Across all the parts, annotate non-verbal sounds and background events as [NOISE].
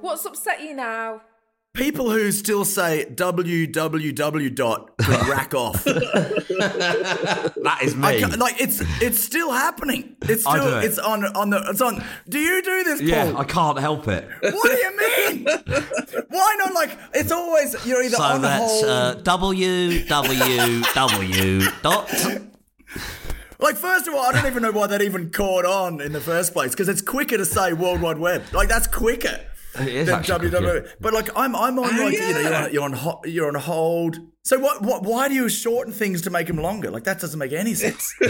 What's upset you now? People who still say www dot rack off. [LAUGHS] That is me. like it's it's still happening. It's I still do it. it's on on the it's on. Do you do this, Paul? yeah, I can't help it. What do you mean? Why not? Like it's always you're either So on that's hold. uh, www dot. like first of all, I don't even know why that even caught on in the first place because it's quicker to say World Wide Web. Like that's quicker. It is than actually www. But like I'm I'm on oh, like you know you're on, you're on ho- you're on hold. So what what why do you shorten things to make them longer? Like that doesn't make any sense. [LAUGHS]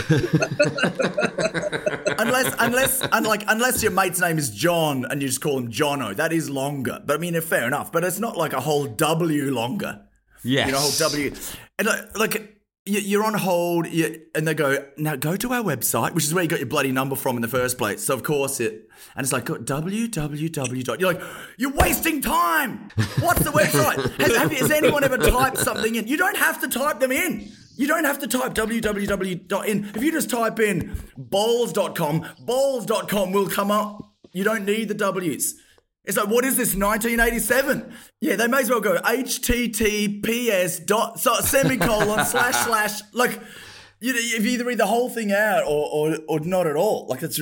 unless unless and like unless your mate's name is John and you just call him Jono, that is longer. But I mean, fair enough. But it's not like a whole W longer. Yes. You know, whole W. And like, like you- you're on hold, you, and they go, now go to our website, which is where you got your bloody number from in the first place. So of course it, and it's like www. You're like, you're wasting time. What's the website? [LAUGHS] Has, have, has anyone ever typed something in? You don't have to type them in. You don't have to type www. dot in. If you just type in balls.com, balls.com will come up. You don't need the W's. It's like, what is this, 1987? Yeah, they may as well go HTTPS dot so, semicolon [LAUGHS] slash slash. Like, you, if you either read the whole thing out or, or, or not at all. Like, it's,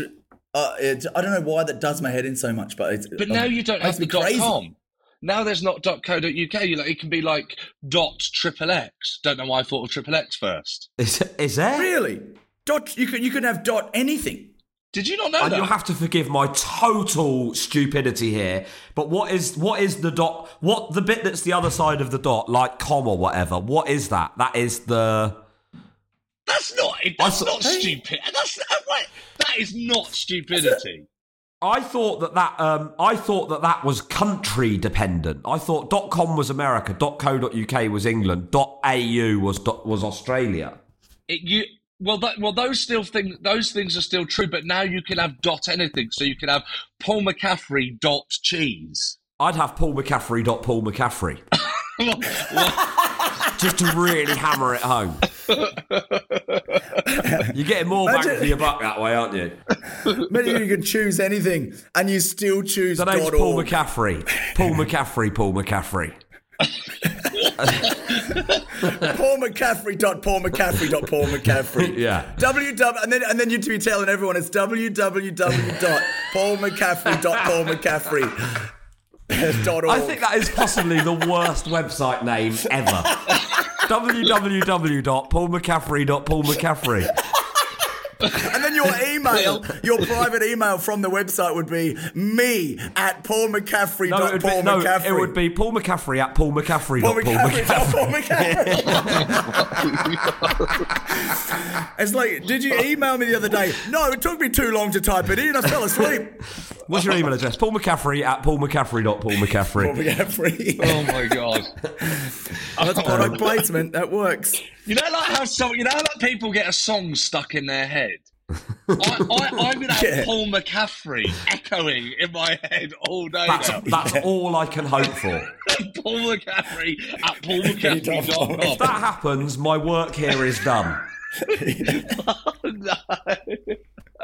uh, it, I don't know why that does my head in so much, but it's. But now you don't makes have me the dot crazy. com. Now there's not .co.uk. You like it can be like dot triple X. Don't know why I thought of triple X first. Is, is there? Really? Dot, you can, you can have dot anything. Did you not know And that? you'll have to forgive my total stupidity here. But what is what is the dot? What the bit that's the other side of the dot, like com or whatever? What is that? That is the. That's not. That's not stupid. That's uh, wait, That is not stupidity. I thought that that um, I thought that that was country dependent. I thought .dot .com was America, .co.uk was England, .dot .au was was Australia. It, you well, that, well, those still things. Those things are still true. But now you can have dot anything. So you can have Paul McCaffrey dot cheese. I'd have Paul McCaffrey. Dot Paul McCaffrey. [LAUGHS] Just to really hammer it home. [LAUGHS] You're getting more bang for your buck that way, aren't you? Maybe you can choose anything and you still choose The name's Paul. [LAUGHS] McCaffrey. Paul McCaffrey. Paul McCaffrey. [LAUGHS] Paul McCaffrey dot Paul McCaffrey dot Paul McCaffrey. [LAUGHS] Yeah. www and then and then you'd be telling everyone it's www dot Paul McCaffrey dot Paul McCaffrey. [LAUGHS] I think that is possibly the worst website name ever. www.paulmccaffrey.paulmccaffrey. and then your email, your private email from the website would be me at Paul McCaffrey No, it dot would, Paul be, no McCaffrey. it would be Paul McCaffrey at Paul paulmccaffrey. McCaffrey dot Paul McCaffrey. [LAUGHS] it's like, did you email me the other day? No, it took me too long to type it in. I fell asleep. What's your email address? Paul McCaffrey at paulmccaffrey.paulmccaffrey. Paul McCaffrey. [LAUGHS] Oh my god! [LAUGHS] That's product placement. That works. You know, like how some, you know, like people get a song stuck in their head. I, I, I'm gonna have [LAUGHS] Yeah. Paul McCaffrey echoing in my head all day That's, now. that's all I can hope for. Paul McCaffrey at If that happens, my work here is done. Oh, no.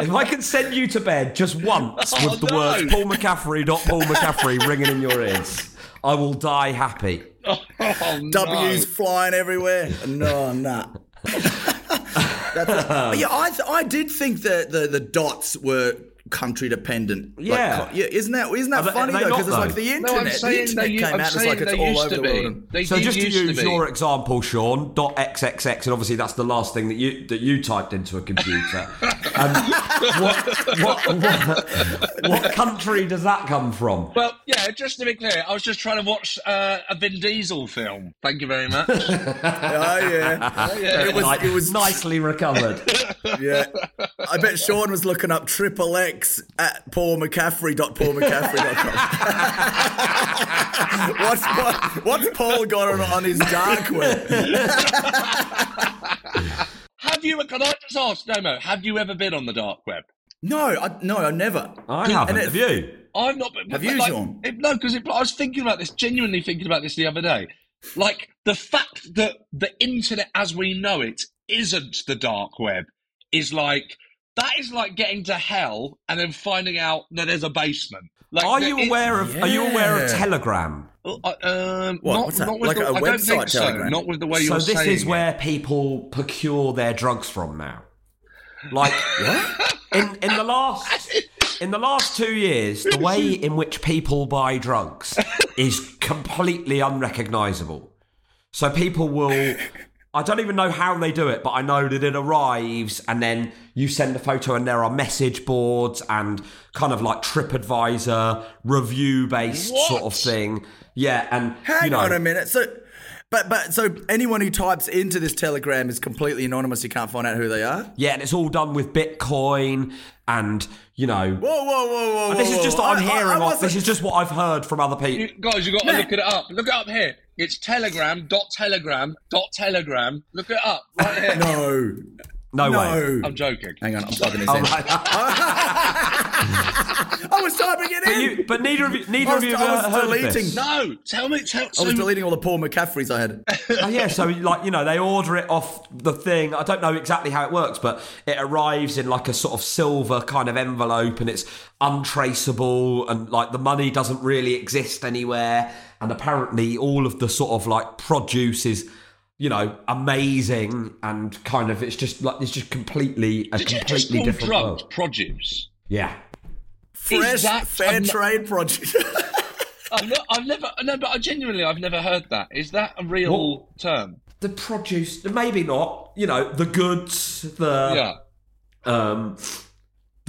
If I can send you to bed just once Oh, with the no. words Paul McCaffrey dot Paul McCaffrey ringing in your ears, I will die happy. Oh, no. W's flying everywhere. No, nah. That's a- yeah, I th- I did think that the, the dots were country dependent. Yeah. co- yeah. Isn't that isn't that they- funny though? Because it's like though? the No, internet. I'm the internet they, came I'm out. It's like it's all used over to the be. world. They So just to use be. your example, Seann, dot XXX, and obviously that's the last thing that you that you typed into a computer. [LAUGHS] um, what, what, what, what country does that come from? Well, yeah, just to be clear, I was just trying to watch uh, a Vin Diesel film. Thank you very much. [LAUGHS] Oh yeah, yeah. it was Like, it was nicely recovered. [LAUGHS] yeah. I bet Seann was looking up triple X at Paul McCaffrey dot Paul McCaffrey.com. [LAUGHS] what's what, what's Paul got on, on his dark web? Have you, can I just ask, Damo, have you ever been on the dark web? No, I, no, I never. I haven't. it- Have you? I've not been. Have but, you, like, Seann? it- no, because I was thinking about this, genuinely thinking about this the other day. Like, the fact that the internet as we know it isn't the dark web is like, that is like getting to hell and then finding out that there's a basement. Like, Are there you is- aware of? Are you aware of Telegram? Uh, um, What? Not, What's that? not with Like the, a I don't website think so. Not with the way So you're So this saying is it. where people procure their drugs from now. Like [LAUGHS] in in the last in the last two years, the way in which people buy drugs is completely unrecognisable. So people will. I don't even know how they do it, but I know that it arrives and then you send a photo and there are message boards and kind of like TripAdvisor review based sort of thing. Yeah, and Hang you know, on a minute. So, but but so anyone who types into this Telegram is completely anonymous. You can't find out who they are. Yeah, and it's all done with Bitcoin and, you know. Whoa, whoa, whoa, whoa! And this whoa, is just whoa. what I'm I- I- hearing I off. This is just what I've heard from other people. You, guys, you got to look it up. Look it up here. It's telegram dot telegram dot telegram. Look it up right here. No, No, way. no. I'm joking. Hang on, I'm typing this Oh, in. right. [LAUGHS] I was typing it but, in. you, but neither of you, neither I of was- you I have was heard of deleting. this. No, tell me. Tell, I so, was deleting all the Paul McCaffreys I had. Oh, yeah, so like you know, they order it off the thing. I don't know exactly how it works, but it arrives in like a sort of silver kind of envelope, and it's untraceable, and like the money doesn't really exist anywhere. And apparently, all of the sort of like produce is, you know, amazing, and kind of it's just like it's just completely a did you completely just call different drugs world. produce? Yeah. Fresh, that- fair I'm not- trade produce. [LAUGHS] I've, not, I've never. No, but I genuinely, I've never heard that. Is that a real What? term? the produce maybe not you know the goods the yeah. um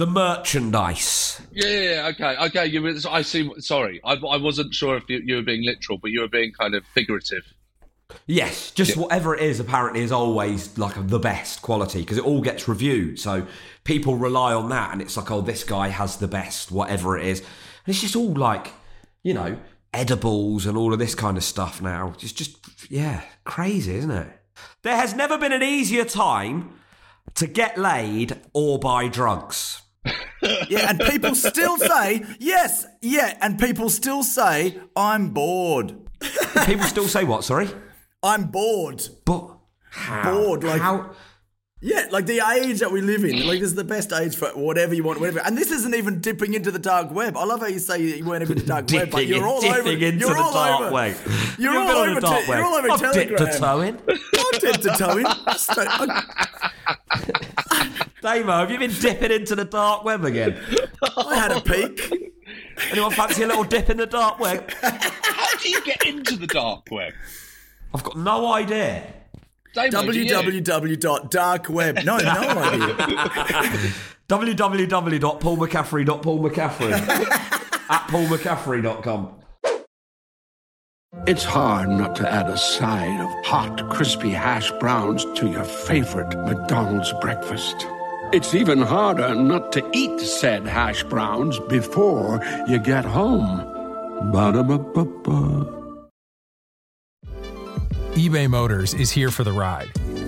the merchandise Yeah, yeah, yeah, okay, okay. You, were- I see. Sorry, I, I wasn't sure if you, you were being literal, but you were being kind of figurative. yes just whatever it is apparently is always like the best quality because it all gets reviewed so people rely on that and it's like oh this guy has the best whatever it is and it's just all like you know edibles and all of this kind of stuff now it's just yeah crazy isn't it there has never been an easier time to get laid or buy drugs yeah, and people still say yes, yeah, and people still say I'm bored. people still say what sorry I'm bored. But how? Bored, like- how? Yeah, like the age that we live in. Like this is the best age for whatever you want, whatever. And this isn't even dipping into the dark web. I love how you say you weren't into the dark web, but you're all over. into you're the all dark over. web. You're You've all over. the dark te- web. you're all over I've dipped a toe in. I dipped a toe in. I- Damo, have you been dipping into the dark web again? [LAUGHS] I had a peek. Anyone fancy a little dip in the dark web? How do you get into the dark web? I've got no idea. Damo, www.darkweb. No, no [LAUGHS] idea. www.paulmccaffrey.paulmccaffrey [LAUGHS] at paulmccaffrey.com. It's hard not to add a side of hot, crispy hash browns to your favorite McDonald's breakfast. It's even harder not to eat said hash browns before you get home. Ba-da-ba-ba-ba. eBay Motors is here for the ride.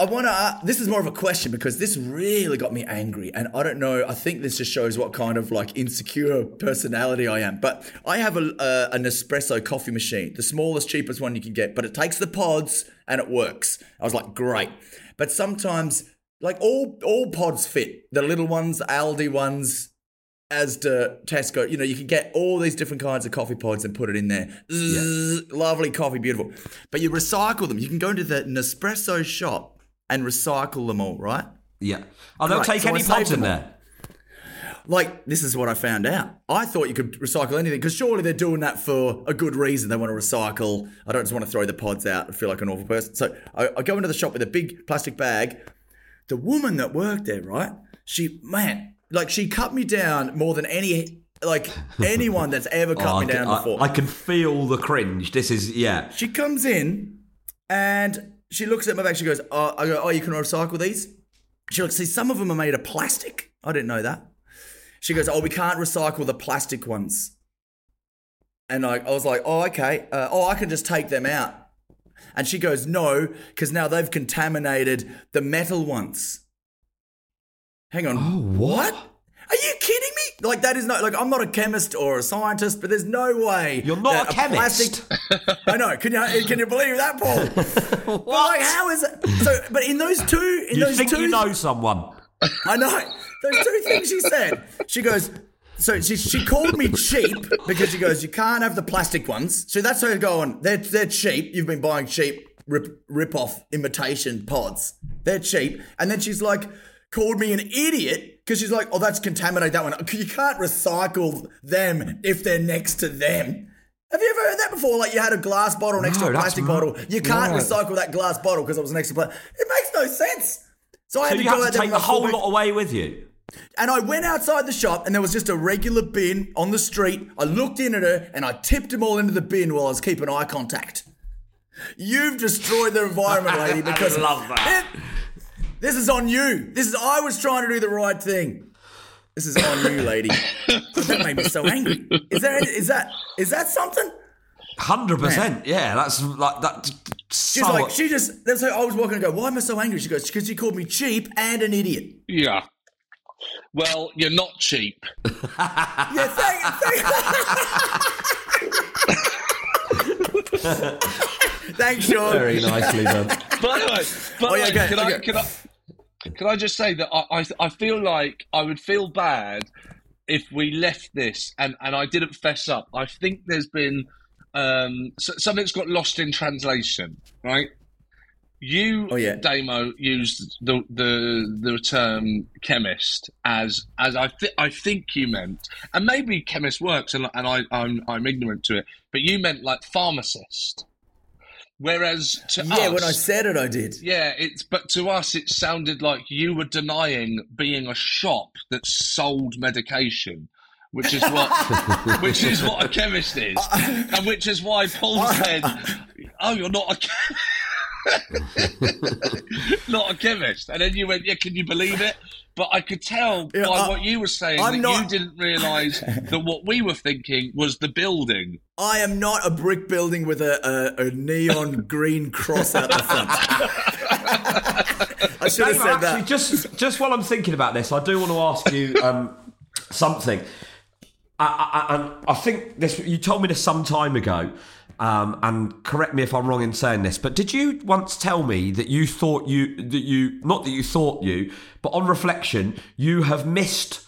I want to. Uh, this is more of a question because this really got me angry, and I don't know. I think this just shows what kind of like insecure personality I am. But I have a uh, an espresso coffee machine, the smallest, cheapest one you can get, but it takes the pods and it works. I was like, great. But sometimes, like all all pods fit, the little ones, the Aldi ones, as Asda, Tesco. You know, you can get all these different kinds of coffee pods and put it in there. Zzz, Lovely coffee, beautiful. But you recycle them. You can go into the Nespresso shop and recycle them all, right? Yeah. Oh, they'll take so any pods in there. Like, this is what I found out. I thought you could recycle anything because surely they're doing that for a good reason. They want to recycle. I don't just want to throw the pods out and feel like an awful person. So I, I go into the shop with a big plastic bag. The woman that worked there, right? She, man, like she cut me down more than any, like [LAUGHS] anyone that's ever cut Oh, me down I- before. I can feel the cringe. This is, yeah. She comes in and she looks at my bag. She goes, oh, I go, oh, you can recycle these? She looks, see, some of them are made of plastic. I didn't know that. She goes, oh, we can't recycle the plastic ones. And I, I was like, oh, okay. Uh, oh, I can just take them out. And she goes, no, because now they've contaminated the metal ones. Hang on. Oh, what? Are you kidding? Like that is not like I'm not a chemist or a scientist, but there's no way You're not a chemist. plastic- I know. Can you can you believe that, Paul? [LAUGHS] But like, how is it? So, but in those two, in You those think two, you know someone? I know those two things she said. She goes. So she, she called me cheap because she goes, you can't have the plastic ones. So that's her going, they're, they're cheap. You've been buying cheap rip, rip off imitation pods. They're cheap. And then she's like, called me an idiot because she's like, oh, that's contaminated that one. Uh, you can't recycle them if they're next to them. Have you ever heard that before? Like you had a glass bottle next No, to a plastic right. bottle. You can't recycle that glass bottle because it was next to plastic. It makes no sense. So I So had to go have out to take the whole lot away with you. and I went outside the shop and there was just a regular bin on the street. I looked in at her and I tipped them all into the bin while I was keeping eye contact. You've destroyed the environment, lady, [LAUGHS] because love that. It- this is on you. This is I was trying to do the right thing. This is on you, lady. that made me so angry. Is there any, is that is that something? Hundred percent. Yeah, that's like that. She's so- like, she just. That's how I was walking and go. Why am I so angry? She goes, because she called me cheap and an idiot. Yeah. Well, you're not cheap. [LAUGHS] [LAUGHS] Yeah, thank, thank [LAUGHS] Thanks, Seann. very nicely done. By the way, by oh, the Oh, yeah, way, okay, oh, can, I, okay. can, I, can I just say that I, I, I feel like I would feel bad if we left this and, and I didn't fess up. I think there's been um, so, something's got lost in translation, right? You, Oh, yeah. Damo, used the, the the term chemist as as I th- I think you meant, and maybe chemist works, and, and I I'm, I'm ignorant to it, but you meant like pharmacist. Whereas to Yeah, us, when I said it, I did. yeah, it's but to us it sounded like you were denying being a shop that sold medication, which is what [LAUGHS] which is what a chemist is, and which is why Paul said, "Oh, you're not a." Chem- [LAUGHS] not a chemist, and then you went, "Yeah, can you believe it?" But I could tell Yeah, by I- what you were saying I'm that not- you didn't realise [LAUGHS] that what we were thinking was the building. I am not a brick building with a, a, a neon [LAUGHS] green cross out the front. I should have said actually, that. just just while I'm thinking about this, I do want to ask you um, something. I, I, and I think this. You told me this some time ago, um, and correct me if I'm wrong in saying this. But did you once tell me that you thought you that you not that you thought you, but on reflection, you have missed?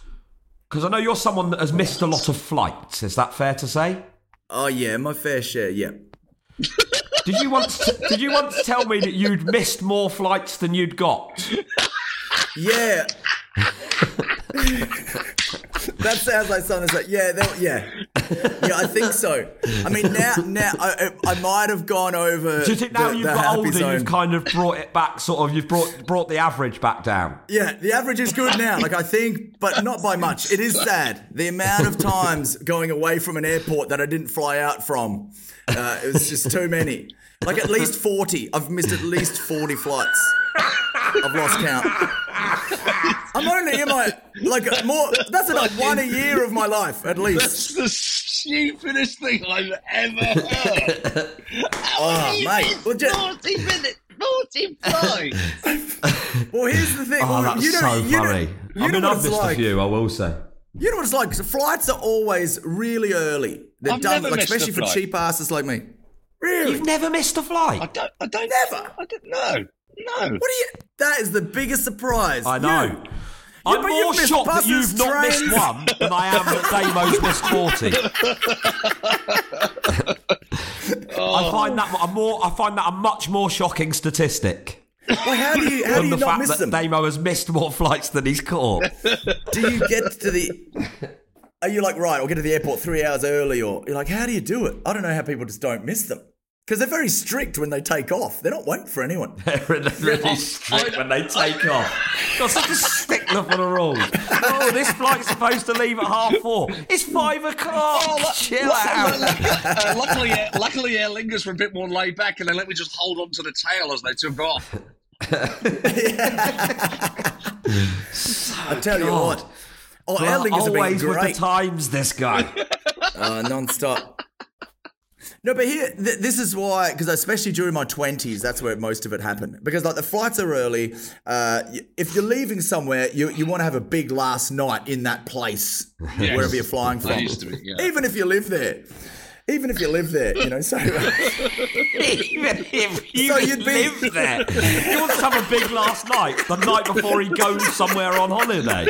Because I know you're someone that has missed a lot of flights. Is that fair to say? Oh yeah, my fair share. Yeah. [LAUGHS] Did you once? did you once tell me that you'd missed more flights than you'd got? Yeah. [LAUGHS] that sounds like something that's like, yeah, yeah, [LAUGHS] yeah. I think so. I mean, now, now I, I might have gone over. Do you think now the, you've the got older, zone. you've kind of brought it back? Sort of, you've brought brought the average back down. Yeah, the average is good now. Like I think, but not by much. It is sad the amount of times going away from an airport that I didn't fly out from. Uh, it was just too many. Like at least forty. I've missed at least forty flights. I've lost count. I'm only in my like more. That's enough one a year of my life at least. That's the stupidest thing I've ever heard. Oh, mate. Well, just, 40 minutes, 40 flights. well, here's the thing. Oh, Well, that's you know, so you know- funny. you I know mean, what I've it's missed like. a few. I will say. You know what it's like? 'Cause flights are always really early. They're I've done, never like, missed a especially for cheap asses like me. Really? You've never missed a flight. I don't, I don't, Never. I don't know. No. What are you? That is the biggest surprise. I know. You- I'm more shocked that you've not missed one than I am that Damo's missed [LAUGHS] forty. Oh. I find that a more. I find that a much more shocking statistic Well, how do you? How do you the not fact miss that them? Damo has missed more flights than he's caught. do you get to the? Are you like right? I'll get to the airport three hours early, or you're like, how do you do it? I don't know how people just don't miss them because they're very strict when they take off. They're not waiting for anyone. [LAUGHS] They're really strict when they take off. Got such a stickler for the rules. Oh, this flight's supposed to leave at half four. It's five o'clock. Oh, Chill out. [LAUGHS] uh, luckily, Air- luckily, Aer Lingus were a bit more laid back, and they let me just hold on to the tail as they took off. [LAUGHS] I tell you what. Oh, Aer Lingus have been Always with the times, this guy. uh, non-stop. No, but here, th- this is why, because especially during my twenties, that's where most of it happened. Because like the flights are early. Uh, if you're leaving somewhere, you you want to have a big last night in that place, Yes. wherever you're flying from. be, yeah. Even if you live there, even if you live there, you know. So [LAUGHS] Even if you So you'd be- live there. He wants to have a big last night, the night before he goes somewhere on holiday.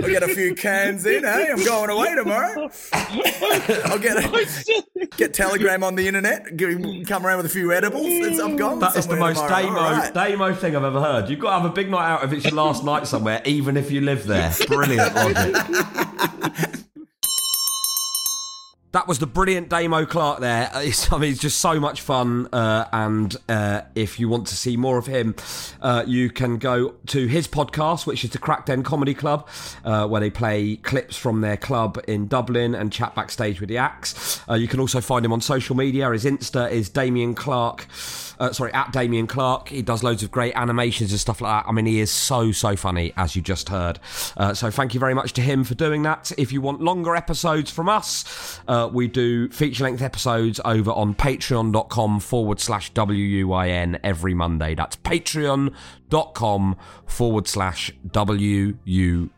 I'll get a few cans in. Hey, I'm going away tomorrow. I'll get a, get Telegram on the internet. Give, come around with a few edibles. It's, I'm gone. That is the most tomorrow. All right. Damo thing I've ever heard. You've got to have a big night out if it's your last night somewhere, even if you live there. Brilliant logic. [LAUGHS] That was the brilliant Damo Clark there. [LAUGHS] It's, I mean, it's just so much fun. Uh, and uh, if you want to see more of him, uh, you can go to his podcast, which is the Craic Den Comedy Club, uh, where they play clips from their club in Dublin and chat backstage with the acts. Uh, you can also find him on social media. His Insta is Damien Clark. Uh, sorry, at Damien Clark. He does loads of great animations and stuff like that. I mean, he is so, so funny, as you just heard. So thank you very much to him for doing that. If you want longer episodes from us, we do feature length episodes over on patreon.com forward slash WUYN every Monday. That's patreon.com forward slash WUYN.